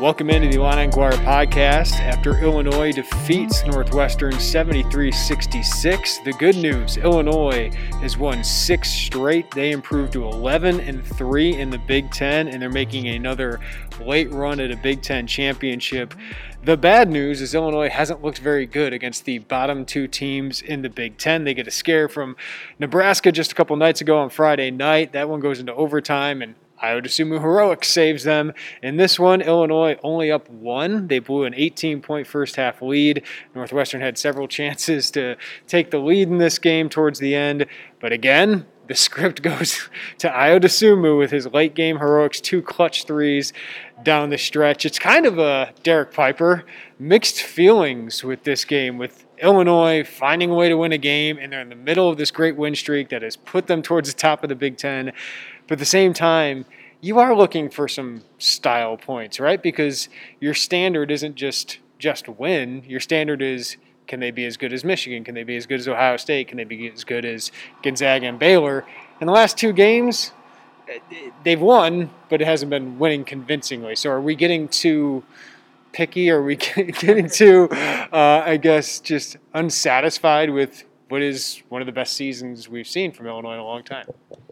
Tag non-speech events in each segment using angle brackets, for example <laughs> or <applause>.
Welcome into the Illini Inquirer podcast. After Illinois defeats Northwestern 73 66, the good news Illinois has won six straight. They improved to 11 and 3 in the Big Ten, and they're making another late run at a Big Ten championship. The bad news is Illinois hasn't looked very good against the bottom two teams in the Big Ten. They get a scare from Nebraska just a couple nights ago on Friday night. That one goes into overtime, and Ayo Heroics saves them. In this one, Illinois only up one. They blew an 18 point first half lead. Northwestern had several <laughs> chances to take the lead in this game towards the end. But again, the <laughs> script goes to Ayo Dosunmu with his late game heroics, two clutch threes down the stretch. It's kind of a Derek Piper mixed feelings with this game, with Illinois finding a way to win a game, and they're in the middle of this great win streak that has put them towards the top of the Big Ten. But at the same time, you are looking for some style points, right? Because your standard isn't just just win. Your standard is can they be as good as Michigan? Can they be as good as Ohio State? Can they be as good as Gonzaga and Baylor? In the last two games, they've won, but it hasn't been winning convincingly. So are we getting too picky? Are we <laughs> getting too, uh, I guess, just unsatisfied with what is one of the best seasons we've seen from Illinois in a long time.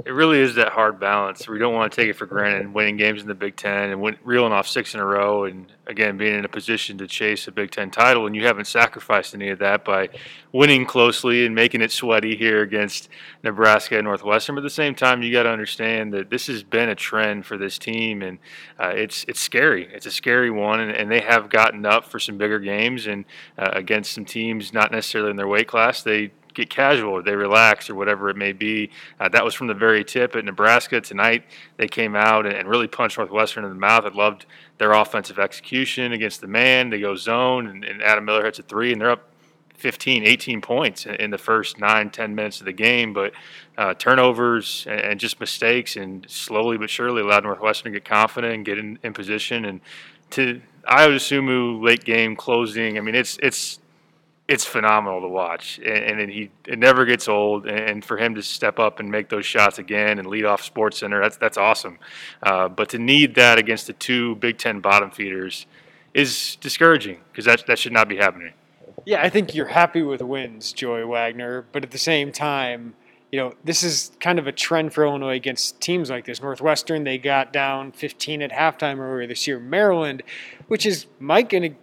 It really is that hard balance. We don't want to take it for granted, winning games in the Big Ten and win, reeling off six in a row, and again being in a position to chase a Big Ten title. And you haven't sacrificed any of that by winning closely and making it sweaty here against Nebraska and Northwestern. But at the same time, you got to understand that this has been a trend for this team, and uh, it's it's scary. It's a scary one, and, and, they have gotten up for some bigger games and uh, against some teams not necessarily in their weight class. They get casual or they relax or whatever it may be. Uh, that was from the very tip at Nebraska tonight. They came out and, and, really punched Northwestern in the mouth. I loved their offensive execution against the man. They go zone, and, and Adam Miller hits a three, and they're up 15, 18 points in the first nine, 10 minutes of the game. But uh, turnovers and, and, just mistakes, and slowly but surely allowed Northwestern to get confident and get in, in position. And to Ayo Dosunmu late game closing, I mean, it's it's it's phenomenal to watch, and, and he it never gets old. And for him to step up and make those shots again and lead off Sports Center, that's that's awesome. Uh, but to need that against the two Big Ten bottom feeders is discouraging because that that should not be happening. Yeah, I think you're happy with wins, Joey Wagner, but at the same time, you know, this is kind of a trend for Illinois against teams like this. Northwestern, they got down 15 at halftime earlier this year. Maryland, which is Mike going to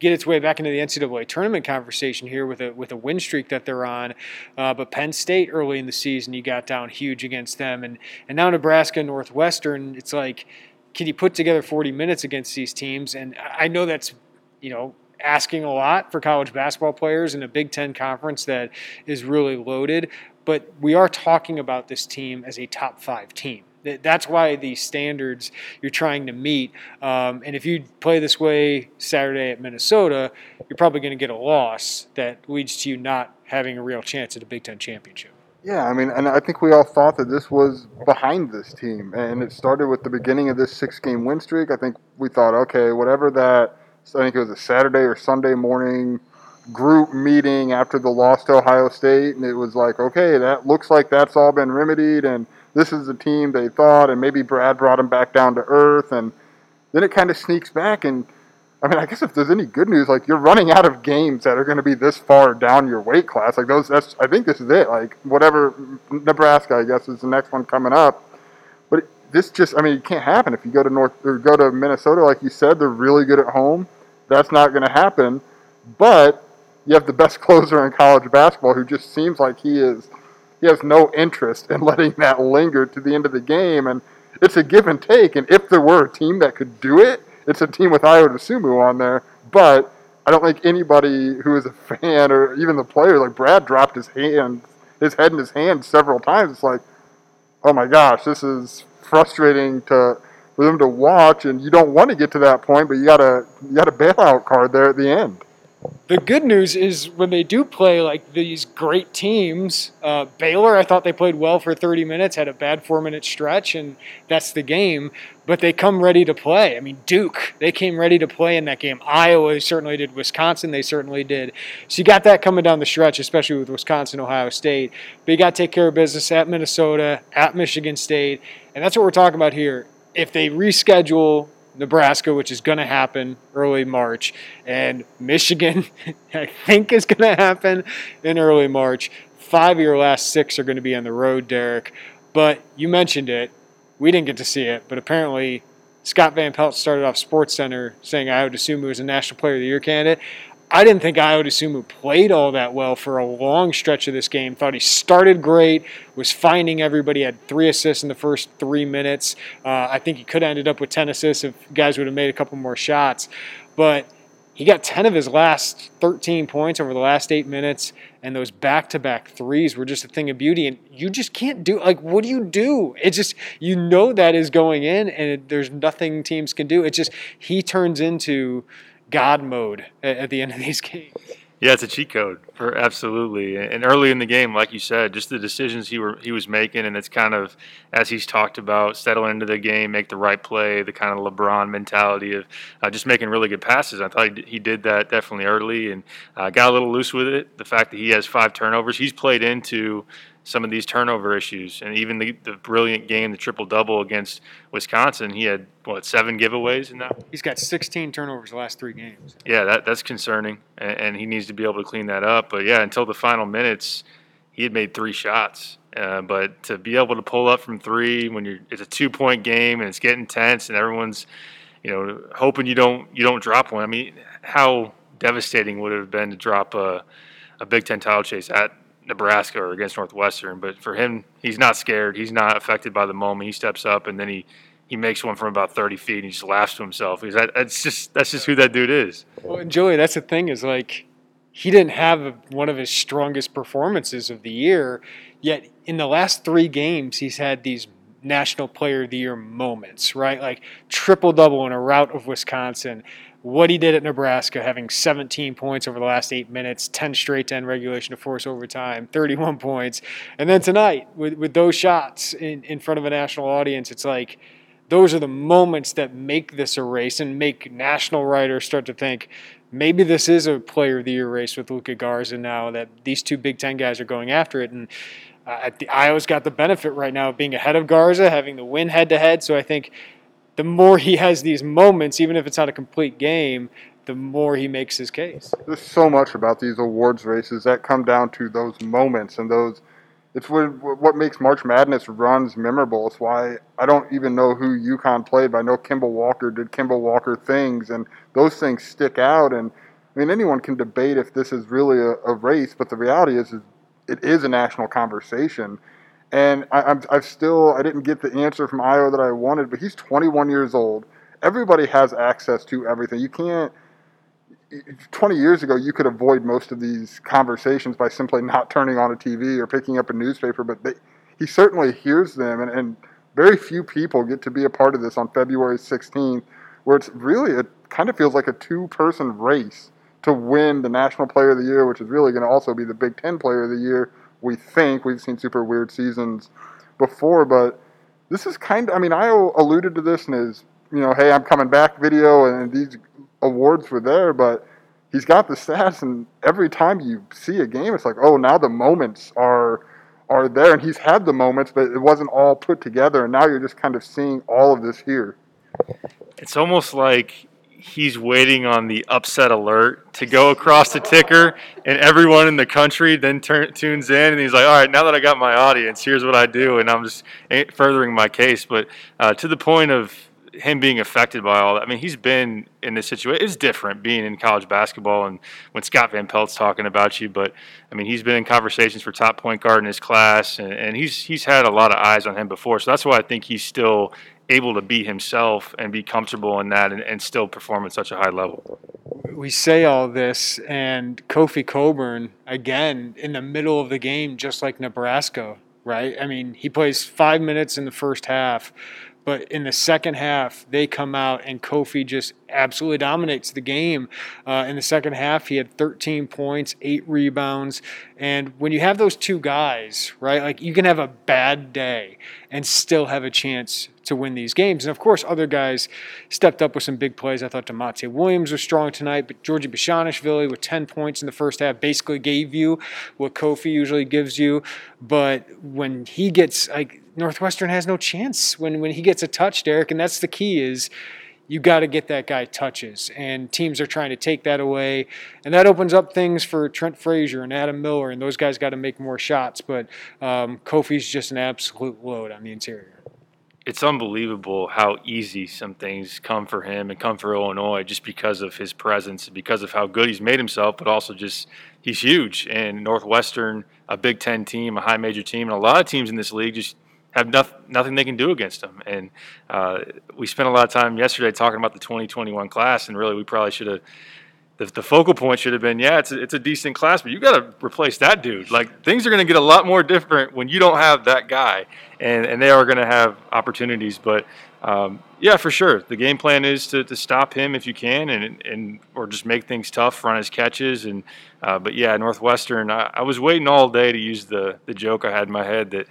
get its way back into the NCAA tournament conversation here with a with a win streak that they're on. Uh, but Penn State early in the season, you got down huge against them, and and now Nebraska Northwestern. It's like, can you put together 40 minutes against these teams? And I know that's you know asking a lot for college basketball players in a Big Ten conference that is really loaded. But we are talking about this team as a top five team. That's why the standards you're trying to meet. Um, and if you play this way Saturday at Minnesota, you're probably going to get a loss that leads to you not having a real chance at a Big Ten championship. Yeah, I mean, and I think we all thought that this was behind this team. And it started with the beginning of this six game win streak. I think we thought, okay, whatever that, I think it was a Saturday or Sunday morning group meeting after the loss to Ohio State. And it was like, okay, that looks like that's all been remedied. And this is the team they thought, and maybe Brad brought him back down to earth, and then it kind of sneaks back. And I mean, I guess if there's any good news, like you're running out of games that are going to be this far down your weight class. Like those, that's I think this is it. Like whatever Nebraska, I guess, is the next one coming up. But this just, I mean, it can't happen if you go to North or go to Minnesota, like you said, they're really good at home. That's not going to happen. But you have the best <laughs> closer in college basketball, who just seems like he is he has no interest in <laughs> letting that linger to the end of the game. And it's a give and take. And if there were a team that could do it it's a team with Ayo Dosunmu on there, but I don't think anybody who is a <laughs> fan or even the player, like Brad, dropped his hand, his head in his hand several times. It's like, oh my gosh, this is frustrating to for them to watch, and you don't want to get to that point, but you got a you got a bailout card there at the end the good news is when they do play like these great teams, uh, Baylor, I thought they played well for 30 minutes, had a bad four minute stretch, and that's the game. But they come ready to play. I mean, Duke, they came ready to play in that game. Iowa certainly did. Wisconsin, they certainly did. So you got that coming down the stretch, especially with Wisconsin, Ohio State. But you got to take care of business at Minnesota, at Michigan State. And that's what we're talking about here. If they reschedule Nebraska, which is going to happen early March, and Michigan, <laughs> I think, is going to happen in early March. Five of your last six are going to be on the road, Derek. But you mentioned it. We didn't get to see it, but apparently Scott Van Pelt started off Sports Center saying I would assume he was a National Player of the Year candidate. I didn't think Ayo Dosunmu played all that well for a long stretch of this game. Thought he started great, was finding everybody, had three assists in the first three minutes. Uh, I think he could have ended up with 10 assists if guys would have made a couple more shots. But he got 10 of his last 13 points over the last eight minutes, and those back to back threes were just a thing of beauty. And you just can't do, like, what do you do? It just, you know, that is going in, and it, there's nothing teams can do. It just, he turns into God mode at, the end of these <laughs> games. Yeah, it's a cheat code for absolutely. And early in the game, like you said, just the decisions he were he was making, and it's kind of as he's talked about, settle into the game, make the right play, the kind of LeBron mentality of uh, just making really good passes. I thought he did that definitely early, and uh, got a little loose with it. The fact that he has five turnovers, he's played into some of these turnover issues. And even the, the brilliant game, the triple double against Wisconsin, he had what seven giveaways in that. He's got 16 turnovers the last three games. Yeah, that that's concerning, and, and, he needs to be able to clean that up. But yeah, until the final minutes, he had made three shots. Uh, but to be able to pull up from three when you're it's a two point game and it's getting tense and everyone's you know hoping you don't you don't drop one. I mean, how devastating would it have been to drop a a Big Ten title chase at Nebraska or against Northwestern. But for him, he's not scared. He's not affected by the moment. He steps up and then he he makes one from about 30 feet and he just laughs to himself. He's that, that's just that's just who that dude is. Well, and Joey, that's the thing is like he didn't have one of his strongest performances of the year, yet in the last three games he's had these National Player of the Year moments, right? Like triple double in a rout of Wisconsin, what he did at Nebraska, having 17 points over the last eight minutes, 10 straight to end regulation to force overtime, 31 points. And then tonight, with, with those shots in, in front of a national audience, it's like those are the moments that make this a race and make national writers start to think maybe this is a player of the year race with Luka Garza now that these two Big Ten guys are going after it. And uh, the, Ayo's got the benefit right now of being ahead of Garza, having the win head to head. So I think the more he has these moments, even if it's not a complete game, the more he makes his case. There's so much about these awards races that come down to those moments and those. It's what, what makes March Madness runs memorable. It's why I don't even know who UConn played, but I know Kemba Walker did Kemba Walker things, and those things stick out. And I mean, anyone can debate if this is really a, a race, but the reality is, is it is a national conversation. And I, am I've still I didn't get the answer from Ayo that I wanted, but he's 21 years old. Everybody has access to everything. You can't. 20 years ago, you could avoid most of these conversations by simply not turning on a TV or picking up a newspaper, but they, he certainly hears them, and, and very few people get to be a part of this on February 16th, where it's really it kind of feels like a two-person race to win the National Player of the Year, which is really going to also be the Big Ten Player of the Year we think. We've seen super weird seasons before, but this is kind of, I mean, I alluded to this in his, you know, hey, I'm coming back video, and these awards were there, but he's got the stats, and every time you see a game, it's like, oh, now the moments are are there, and he's had the moments, but it wasn't all put together, and now you're just kind of seeing all of this here. It's almost like he's waiting on the upset alert to go across the ticker, and everyone in the country then turn, tunes in, and he's like, "All right, now that I got my audience, here's what I do," and I'm just furthering my case. But uh, to the point of him being affected by all that. I mean, he's been in this situation. It's different being in college basketball and when Scott Van Pelt's talking about you, but I mean, he's been in conversations for top point guard in his class, and, and he's he's had a lot of eyes on him before. So that's why I think he's still able to be himself and be comfortable in that and, and still perform at such a high level. We say all this, and Kofi Cockburn, again, in the middle of the game, just like Nebraska, right? I mean, he plays five minutes in the first half, but in the second half, they come out and Kofi just absolutely dominates the game. Uh, in the second half, he had 13 points, eight rebounds. And when you have those two guys, right, like you can have a bad day and still have a chance to win these games. And of course, other guys stepped up with some big plays. I thought Da'Monte Williams was strong tonight, but Giorgi Bezhanishvili with 10 points in the first half basically gave you what Kofi usually gives you. But when he gets like Northwestern has no chance when when he gets a touch, Derek, and that's the key is you got to get that guy touches, and teams are trying to take that away, and that opens up things for Trent Frazier and Adam Miller, and those guys got to make more shots. But um, Kofi's just an absolute load on the interior. It's unbelievable how easy some things come for him and come for Illinois just because of his presence, because of how good he's made himself, but also just he's huge. And Northwestern, a Big Ten team, a high major team, and a lot of teams in this league just have nothing, nothing they can do against them. And uh, we spent a lot of time yesterday talking about the 2021 class, and really we probably should have. The, the focal point should have been, yeah, it's a, it's a decent class, but you got to replace that dude. Like things are going to get a lot more different when you don't have that guy, and and they are going to have opportunities. But um, yeah, for sure, the game plan is to, to stop him if you can, and and or just make things tough, run his catches, and uh, but yeah, Northwestern. I, I was waiting all day to use the the joke I had in my head that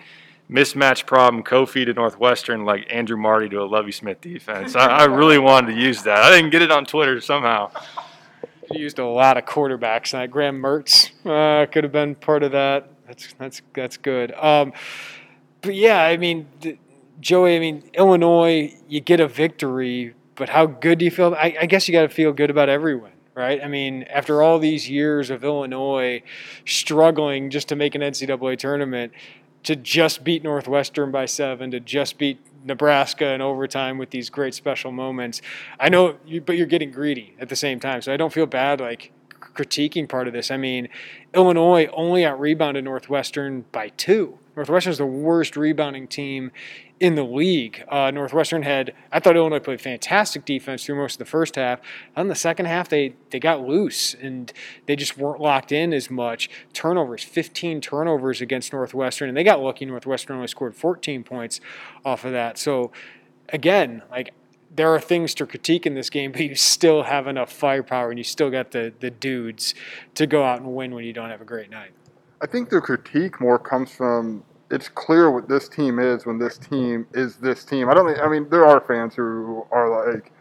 mismatch problem, Kofi to Northwestern, like Andrew Marty to a Lovie Smith defense. I, I, really wanted to use that. I didn't get it on Twitter somehow. He used a lot of quarterbacks tonight. Graham Mertz uh, could have been part of that. That's that's that's good. Um, but yeah, I mean, Joey. I mean, Illinois, you get a victory, but how good do you feel? I, I guess you got to feel good about every win right? I mean, after all these years of Illinois struggling just to make an NCAA tournament, to just beat Northwestern by seven, to just beat Nebraska in overtime with these great special moments. I know, but you're getting greedy at the same time. So I don't feel bad like critiquing part of this. I mean, Illinois only out rebounded Northwestern by two. Northwestern's the worst rebounding team in the league. Uh, Northwestern had, I thought Illinois played fantastic defense through most of the first half. On the second half, they, they got loose and they just weren't locked in as much. Turnovers, 15 turnovers against Northwestern, and they got lucky. Northwestern only scored 14 points off of that. So, again, like, there are things to critique in this game, but you still have enough firepower and you still got the, the dudes to go out and win when you don't have a great night. I think the critique more comes from it's clear what this team is when this team is this team. I don't I mean, there are fans who are like,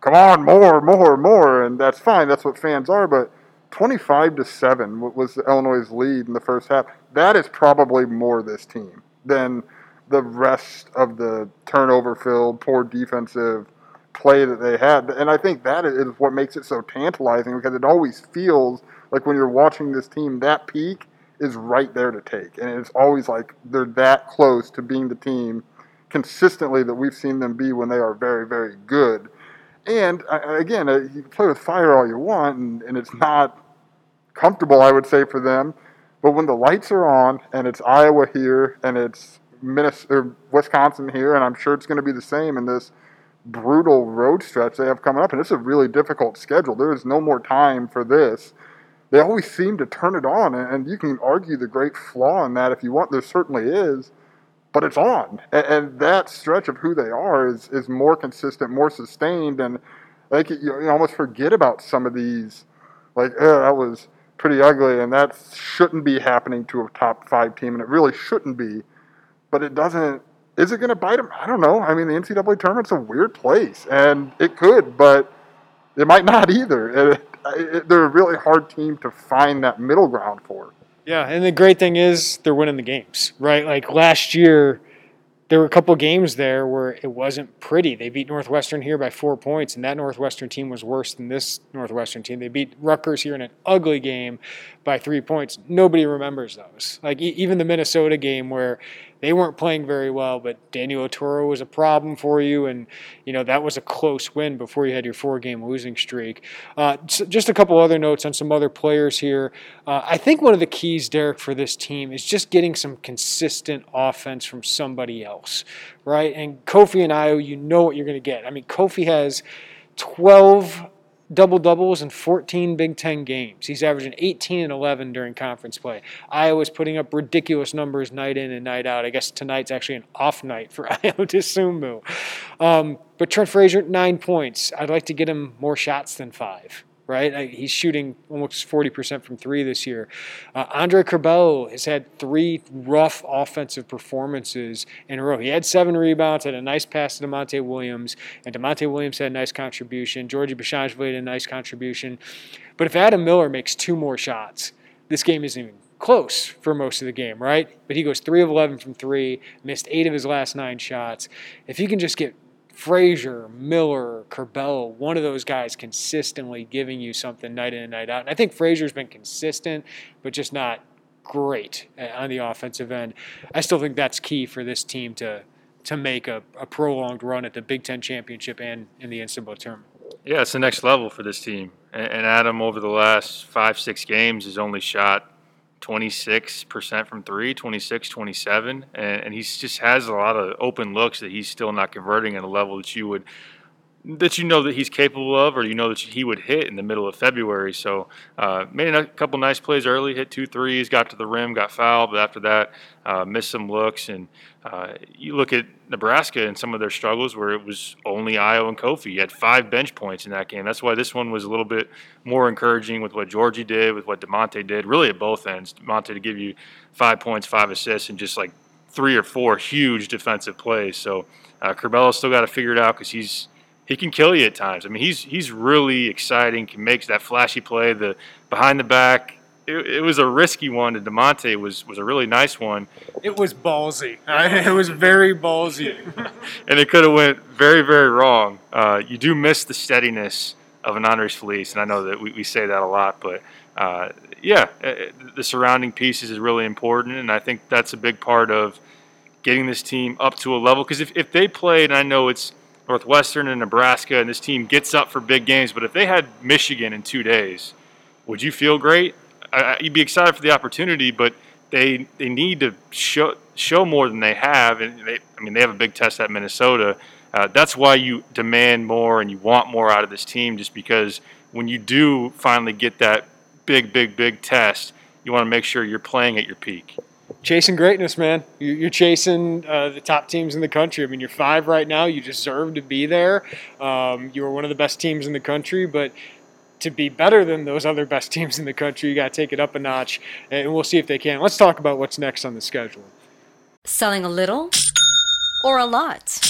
come on, more, more, more, and that's fine. That's what fans are, but 25 to 7 was Illinois' lead in the first half. That is probably more this team than the rest of the turnover filled, poor defensive play that they had. And I think that is what makes it so tantalizing because it always feels like when you're watching this team, that peak is right there to take. And it's always like they're that close to being the team consistently that we've seen them be when they are very, very good. And again, uh, you play with fire all you want, and, and it's not comfortable, I would say, for them. But when the lights are on and it's Iowa here and it's Minnesota, Wisconsin here, and I'm sure it's going to be the same in this brutal road stretch they have coming up, and it's a really difficult schedule. There is no more time for this they always seem to turn it on, and you can argue the great flaw in that if you want. There certainly is, but it's on, and, that stretch of who they are is is more consistent, more sustained, and like you, almost forget about some of these, like oh, that was pretty ugly, and that shouldn't be happening to a top five team, and it really shouldn't be, but it doesn't. Is it going to bite them? I don't know. I mean, the NCAA tournament's a weird place, and it could, but it might not either. they're a really hard team to find that middle ground for. Yeah, and the great thing is they're winning the games, right? Like last year, there were a couple games there where it wasn't pretty. They beat Northwestern here by four points, and that Northwestern team was worse than this Northwestern team. They beat Rutgers here in an ugly game by three points. Nobody remembers those. Like even the Minnesota game where they weren't playing very well, but Daniel Oturu was a problem for you, and you know that was a close win before you had your four-game losing streak. Uh, just a couple other notes on some other players here. Uh, I think one of the keys, Derek, for this team is just getting some consistent offense from somebody else, right? And Kofi and Ayo, you know what you're going to get. I mean, Kofi has 12 double doubles in 14 Big Ten games. He's averaging 18 and 11 during conference play. Ayo's putting up ridiculous numbers night in and night out. I guess tonight's actually an off night for <laughs> Ayo Dosunmu. Um, but Trent Frazier, nine points. I'd like to get him more shots than five right? He's shooting almost 40% from three this year. Uh, Andre Curbelo has had three rough offensive performances in a row. He had seven rebounds, had a nice pass to Da'Monte Williams, and Da'Monte Williams had a nice contribution. Giorgi Bezhanishvili had a nice contribution. But if Adam Miller makes two more shots, this game isn't even close for most of the game, right? But he goes 3 of 11 from 3, missed 8 of his last 9 shots. If you can just get Frazier, Miller, Curbelo, one of those guys consistently giving you something night in and night out. And I think Frazier's been consistent, but just not great on the offensive end. I still think that's key for this team to to make a, a prolonged run at the Big Ten championship and in the NCAA tournament. Yeah, it's the next level for this team. And Adam, over the last five, six games, has only shot 26% from three, 26, 27. And, and he just has a lot of open looks that he's still not converting at a level that you would that you know that he's capable of, or you know that he would hit in the middle of February. So uh, made a couple nice plays early, hit two threes, got to the rim, got fouled, but after that uh, missed some looks. And uh, you look at Nebraska and some of their struggles where it was only Ayo and Kofi. You had five bench points in that game. That's why this one was a little bit more encouraging with what Georgie did, with what Da'Monte did, really at both ends. Da'Monte to give you five points, five assists, and just like three or four huge defensive plays. So uh, Curbelo still got to figure it out because he's he can kill you at times. I mean, he's he's really exciting. Can makes that flashy play, the behind the back. It, it was a risky one. To Da'Monte was was a really nice one. It was ballsy. <laughs> it was very ballsy, <laughs> and it could have went very very wrong. Uh, you do miss the steadiness of an Andres Feliz, and I know that we, we say that a lot, but uh, yeah, uh, uh, the surrounding pieces is really important, and I think that's a big part of getting this team up to a level. Because if, if they played, and I know it's Northwestern and Nebraska, and this team gets up for big games. But if they had Michigan in two days, would you feel great? You'd be excited for the opportunity, but they they need to show show more than they have. And they, I mean, they have a big test at Minnesota. Uh, that's why you demand more and you want more out of this team, just because when you do finally get that big, big, big test, you want to make sure you're playing at your peak chasing greatness, man. You're chasing uh, the top teams in the country. I mean, you're five right now. You deserve to be there. Um, you are one of the best teams in the country, but to be better than those other best <laughs> teams in the country, you got to take it up a notch, and we'll see if they can. Let's talk about what's next on the schedule. Selling a little or a lot?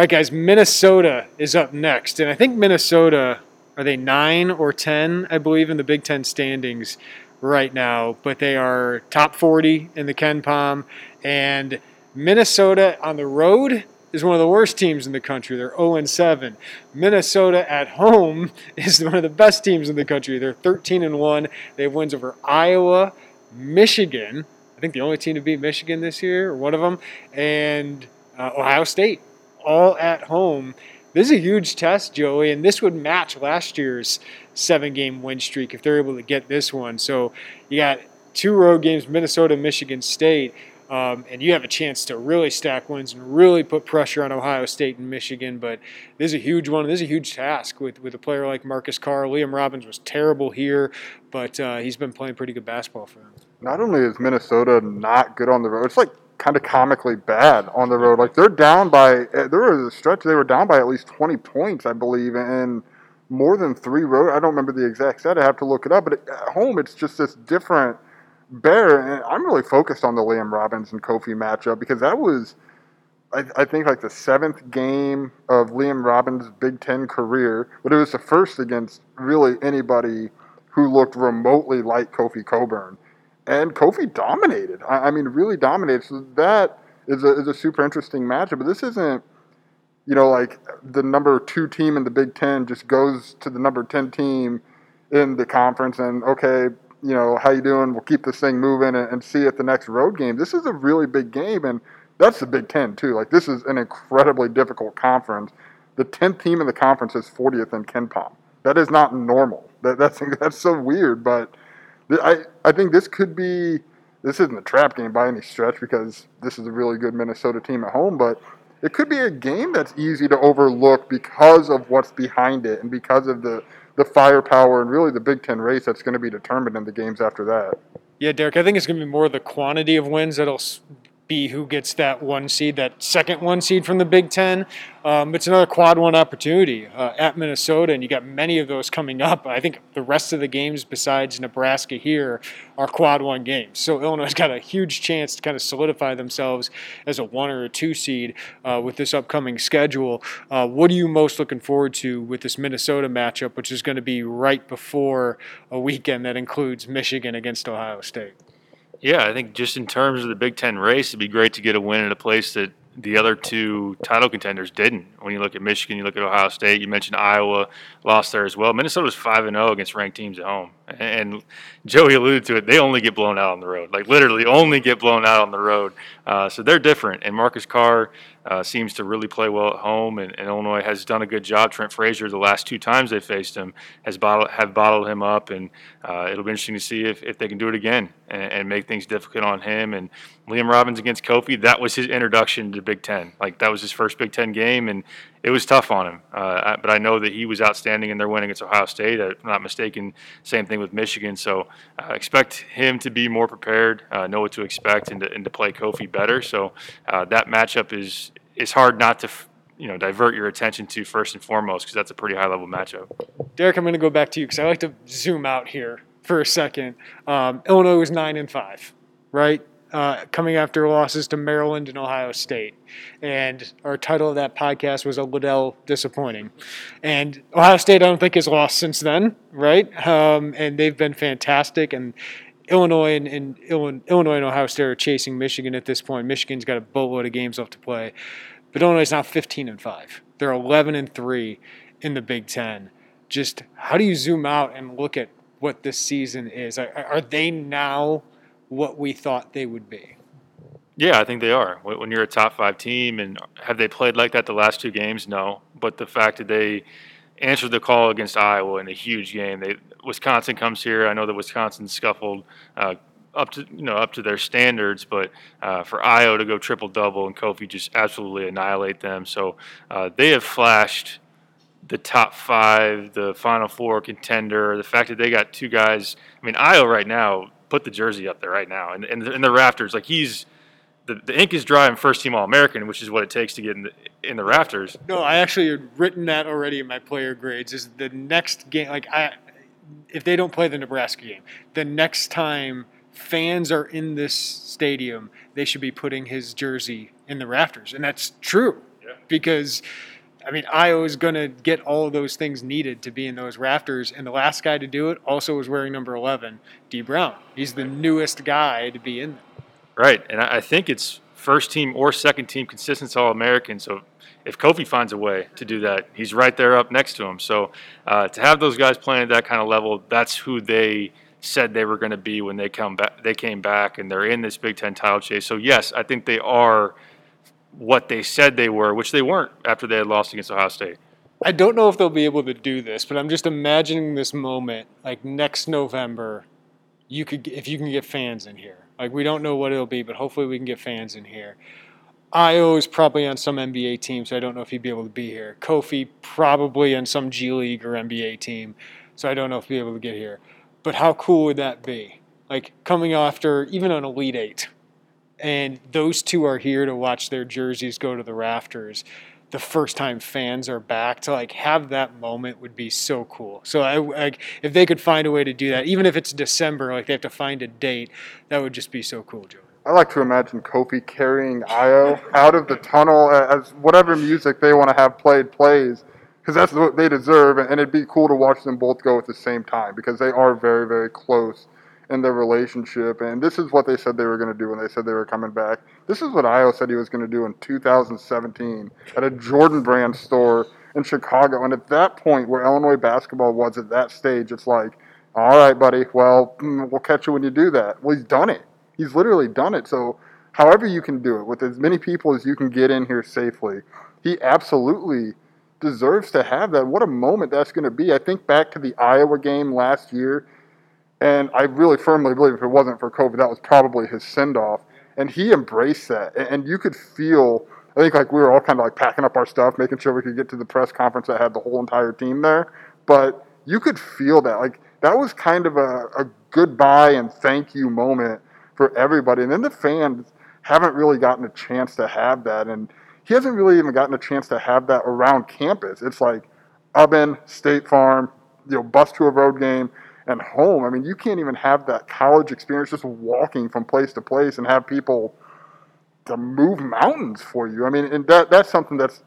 All right, guys, Minnesota is up next. And I think Minnesota, are they nine or 10, I believe, in the Big Ten standings right now? But they are top 40 in the KenPom. And Minnesota on the road is one of the worst teams in the country. They're 0 7. Minnesota at home <laughs> is one of the best teams in the country. They're 13 and 1. They have wins over Iowa, Michigan. I think the only team to beat Michigan this year, or one of them, and uh, Ohio State all at home. This is a huge test, Joey, and this would match last year's seven game win streak if they're able to get this one. So you got two road games Minnesota, Michigan State. Um, and you have a chance to really stack wins and really put pressure on Ohio State and Michigan. But this is a huge one. This is a huge task with, with a player like Marcus Carr. Liam Robbins was terrible here, but uh, he's been playing pretty good basketball for them. Not only is Minnesota not good on the road, it's like kind of comically bad on the road. Like they're down by eh, there was a stretch they were down by at least twenty points, I believe, and more than three road. I don't remember the exact set. I have to look it up. But at home, it's just this different bear. And I'm really focused on the Liam Robbins and Kofi matchup because that was. I, I think like the seventh game of Liam Robbins' Big Ten career, but it was the first against really anybody who looked remotely like Kofi Cockburn and Kofi dominated. I, I mean, really dominated. So that is a, is a super interesting matchup. But this isn't, you know, like the number two team in the Big Ten just goes to the number ten team in the conference, and okay, you know, how you doing? We'll keep this thing moving and, and see at the next road game. This is a really big game, and that's the Big Ten too. Like this is an incredibly difficult conference. The tenth team in the conference is 40th in KenPom. That is not normal. That, that's <laughs> that's so weird, but I, I think this could be this isn't a trap game by any stretch because this is a really good Minnesota team at home, but it could be a game that's easy to overlook because of what's behind it and because of the, the firepower and really the Big Ten race that's going to be determined in the games after that. Yeah, Derek, I think it's going to be more the quantity of wins that'll be who gets that one seed, that second one seed from the Big Ten. Um, it's another quad one opportunity uh, at Minnesota, and you got many of those coming up. I think the rest of the games, besides Nebraska here, are quad one games. So Illinois <laughs> got a huge chance to kind of solidify themselves as a one or a two seed uh, with this upcoming schedule. Uh, what are you most looking forward to with this Minnesota matchup, which is going to be right before a weekend that includes Michigan against Ohio State? Yeah, I think just in terms of the Big Ten race, it'd be great to get a win at a place that the other two title contenders didn't. When you look at Michigan, you look at Ohio State. You mentioned Iowa lost there as well. Minnesota was five and zero oh against ranked teams at home, and Joey alluded to it. They only get blown out on the road, like literally only get blown out on the road. Uh, so they're different. And Marcus Carr uh, seems to really play well at home, and, and, Illinois has done a good job. Trent Frazier, the last two times they faced him, has bottled have bottled him up, and uh, it'll be interesting to see if, if they can do it again and, and, make things difficult on him. And Liam Robbins against Kofi, that was his introduction to Big Ten. Like that was his first Big Ten game, and it was tough on him. Uh, but I know that he was outstanding in their win against Ohio State. If I'm not mistaken, same thing with Michigan. So uh, expect him to be more prepared, uh, know what to expect, and to, and to play Kofi better. So uh, that matchup is is hard not to. You know, divert your attention to first and foremost because that's a pretty high level matchup. Derek, I'm going to go back to you because I like to zoom out here for a second. Um, Illinois was nine and five, right? uh, coming after losses to Maryland and Ohio State. And our title of that podcast was a Liddell disappointing. And Ohio State, I don't think, has lost since then, right? Um, and they've been fantastic. And Illinois and, and, Illinois and Ohio State are chasing Michigan at this point. Michigan's got a boatload of games left to play, but Illinois is now 15 and five. They're 11 and three in the Big Ten. Just how do you zoom out and look at what this season is? Are, are they now? what we thought they would be. Yeah, I think they are. When you're a top five team, and have they played like that the last two games? No, but the fact that they answered the call against Iowa in a huge game. They Wisconsin comes here. I know that Wisconsin scuffled uh, up to you know up to their standards. But uh, for Ayo to go triple double and Kofi just absolutely annihilate them, so uh, they have flashed the top five, the Final Four contender. The fact that they got two guys. I mean, Ayo right now put the jersey up there right now, and in, in, in the rafters, like he's the, the ink is dry in first team All American, which is what it takes to get in the in the rafters. No, I actually had written that already in my player grades. Is the next game like I if they don't play the Nebraska game, the next time fans are in this stadium, they should be putting his jersey in the rafters, and that's true yeah. because. I mean, Ayo is going to get all of those things needed to be in those rafters. And the last guy to do it also was wearing number 11, Dee Brown. He's the newest guy to be in there. Right, and I think it's first team or second team consistent All American. So if Kofi finds a way to do that, he's right there up next to him. So uh, to have those guys playing at that kind of level, that's who they said they were going to be when they come back. They came back and they're in this Big Ten title chase. So yes, I think they are what they said they were, which they weren't after they had lost against Ohio State. I don't know if they'll be able to do this, but I'm just imagining this moment like next November. You could, if you can get fans in here, like we don't know what it'll be, but hopefully we can get fans in here. Ayo is probably on some NBA team, so I don't know if he'd be able to be here. Kofi probably on some G League or NBA team, so I don't know if he'd be able to get here. But how cool would that be? Like coming after even an Elite Eight, and those two are here to watch their jerseys go to the rafters the first time fans are back to like have that moment would be so cool. So I like if they could find a way to do that, even if it's December, like they have to find a date, that would just be so cool, Joe. I like to imagine Kofi carrying Ayo out of the tunnel as whatever music they want to have played plays, because that's what they deserve, and it'd be cool to watch them both go at the same time because they are very, very close in their relationship. And this is what they said they were going to do when they said they were coming back. This is what Ayo said he was going to do in 2017 at a Jordan Brand store in Chicago. And at that point, where Illinois basketball was at that stage, it's like, all right, buddy, well, mm, we'll catch you when you do that. Well, he's done it. He's literally done it. So, however you can do it, with as many people as you can get in here safely, he absolutely deserves to have that. What a moment that's going to be. I think back to the Iowa game last year and I really firmly believe if it wasn't for COVID, that was probably his send off. And he embraced that. And you could feel, I think like we were all kind of like packing up our stuff, making sure we could get to the press conference that had the whole entire team there. But you could feel that. Like that was kind of a, a goodbye and thank you moment for everybody. And then the fans haven't really gotten a chance to have that. And he hasn't really even gotten a chance to have that around campus. It's like Ubben, State Farm, you know, bus to a road game and home. I mean, you can't even have that college experience just walking from place to place and have people to move mountains for you. I mean, and that that's something that's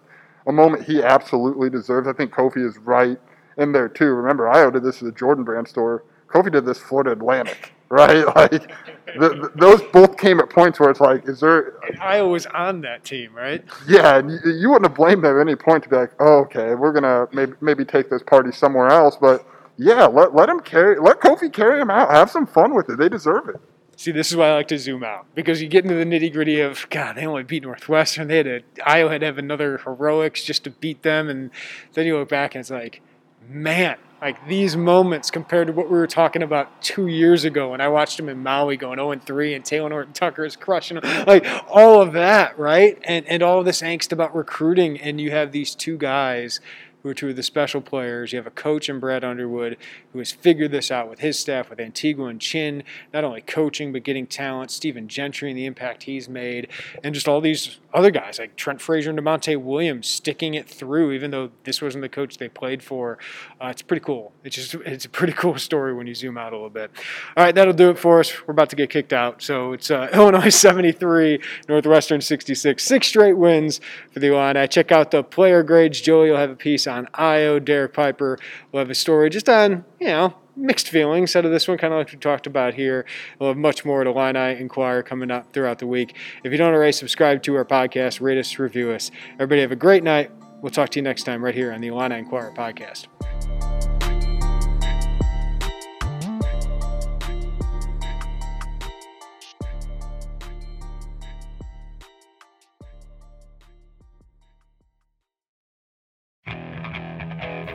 a moment he absolutely deserves. I think Kofi is right in there too. Remember, Ayo did this at the Jordan Brand store. Kofi did this Florida Atlantic, right? <laughs> Like the, the, those both came at points where it's like, is there? And Ayo was on that team, right? Yeah, and you, you wouldn't have blamed them at any point to be like, oh, okay, we're gonna maybe maybe take this party somewhere else, but yeah, let, let him carry, let Kofi carry him out. Have some fun with it. They deserve it. See, this is why I like to zoom out because you get into the nitty gritty of God. They only beat Northwestern. They had to Ayo had to have another heroics just to beat them, and then you look back and it's like, man, like these moments compared to what we were talking about two years ago when I watched him in Maui going 0 3 and Talen Horton-Tucker is crushing them. Like all of that, right? And and all this angst about recruiting, and you have these two guys who are two of the special players. You have a coach in Brad Underwood who has figured this out with his staff, with Antigua and Chin, not only coaching but getting talent. Stephen Gentry and the impact he's made, and just all these other guys like Trent Frazier and Da'Monte Williams sticking it through, even though this wasn't the coach they played for. Uh, it's pretty cool. It's just it's a pretty <laughs> cool story when you zoom out a little bit. All right, that'll do it for us. We're about to get kicked out, so it's uh, <laughs> Illinois 73, Northwestern 66, six straight wins for the Illini. Check out the player grades. Joey will have a piece on Ayo. Derek Piper will have a story just on, you know, mixed feelings out of this one, kind of like we talked about here. We'll have much more at Illini Inquirer coming up throughout the week. If you don't already subscribe to our podcast, rate us, review us. Everybody have a great night. We'll talk to you next time right here on the Illini Inquirer podcast.